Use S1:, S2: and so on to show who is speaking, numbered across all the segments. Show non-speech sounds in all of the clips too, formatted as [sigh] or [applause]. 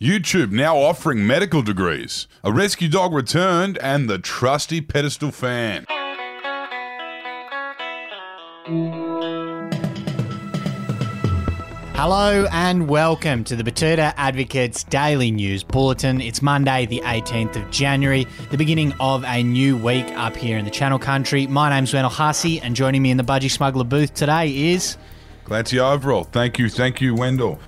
S1: YouTube now offering medical degrees. A rescue dog returned and the trusty pedestal fan.
S2: Hello and welcome to the Betoota Advocate's Daily News Bulletin. It's Monday, the 18th of January, the beginning of a new week up here in the Channel Country. My name's Wendell Hussey, and joining me in the Budgie Smuggler booth today is.
S1: Clancy Overell. Thank you, thank you, Wendell.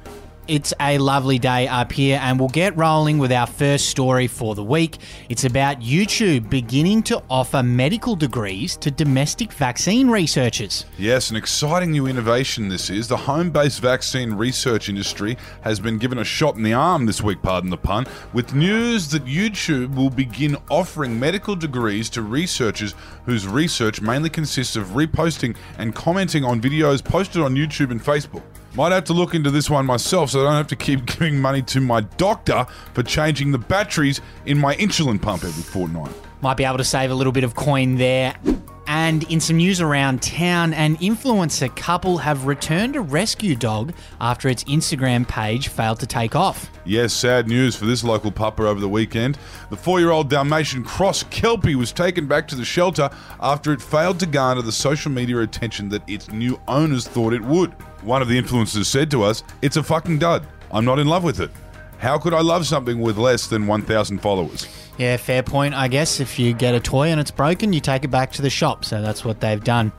S2: It's a lovely day up here, and we'll get rolling with our first story for the week. It's about YouTube beginning to offer medical degrees to domestic vaccine researchers.
S1: Yes, an exciting new innovation this is. The home based vaccine research industry has been given a shot in the arm this week, pardon the pun, with news that YouTube will begin offering medical degrees to researchers whose research mainly consists of reposting and commenting on videos posted on YouTube and Facebook. Might have to look into this one myself so I don't have to keep [laughs] giving money to my doctor for changing the batteries in my insulin pump every fortnight.
S2: Might be able to save a little bit of coin there. And in some news around town, an influencer couple have returned a rescue dog after its Instagram page failed to take off.
S1: Yes, sad news for this local pupper over the weekend. The four year old Dalmatian Cross Kelpie was taken back to the shelter after it failed to garner the social media attention that its new owners thought it would. One of the influencers said to us, It's a fucking dud. I'm not in love with it. How could I love something with less than 1,000 followers?
S2: Yeah, fair point, I guess. If you get a toy and it's broken, you take it back to the shop. So that's what they've done.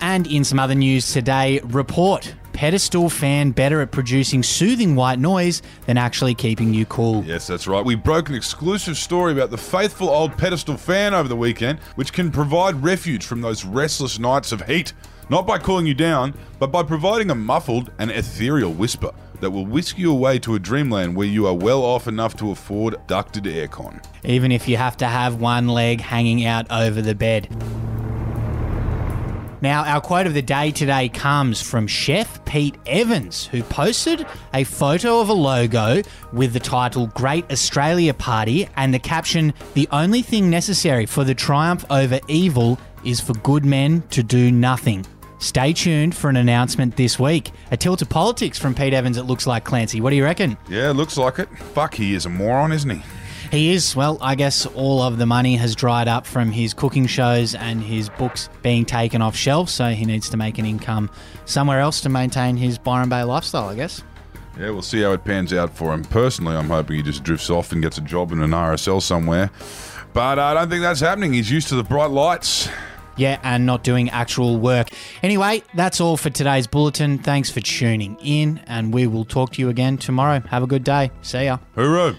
S2: And in some other news today, report pedestal fan better at producing soothing white noise than actually keeping you cool.
S1: Yes, that's right. We broke an exclusive story about the faithful old pedestal fan over the weekend, which can provide refuge from those restless nights of heat. Not by cooling you down, but by providing a muffled and ethereal whisper that will whisk you away to a dreamland where you are well off enough to afford ducted aircon.
S2: Even if you have to have one leg hanging out over the bed. Now, our quote of the day today comes from Chef Pete Evans, who posted a photo of a logo with the title Great Australia Party and the caption The only thing necessary for the triumph over evil is for good men to do nothing. Stay tuned for an announcement this week. A tilt of politics from Pete Evans, it looks like, Clancy. What do you reckon?
S1: Yeah, looks like it. Fuck, he is a moron, isn't he?
S2: He is, well, I guess all of the money has dried up from his cooking shows and his books being taken off shelves, so he needs to make an income somewhere else to maintain his Byron Bay lifestyle, I guess.
S1: Yeah, we'll see how it pans out for him. Personally, I'm hoping he just drifts off and gets a job in an RSL somewhere. But uh, I don't think that's happening. He's used to the bright lights.
S2: Yeah, and not doing actual work. Anyway, that's all for today's bulletin. Thanks for tuning in, and we will talk to you again tomorrow. Have a good day. See ya.
S1: Hooroo!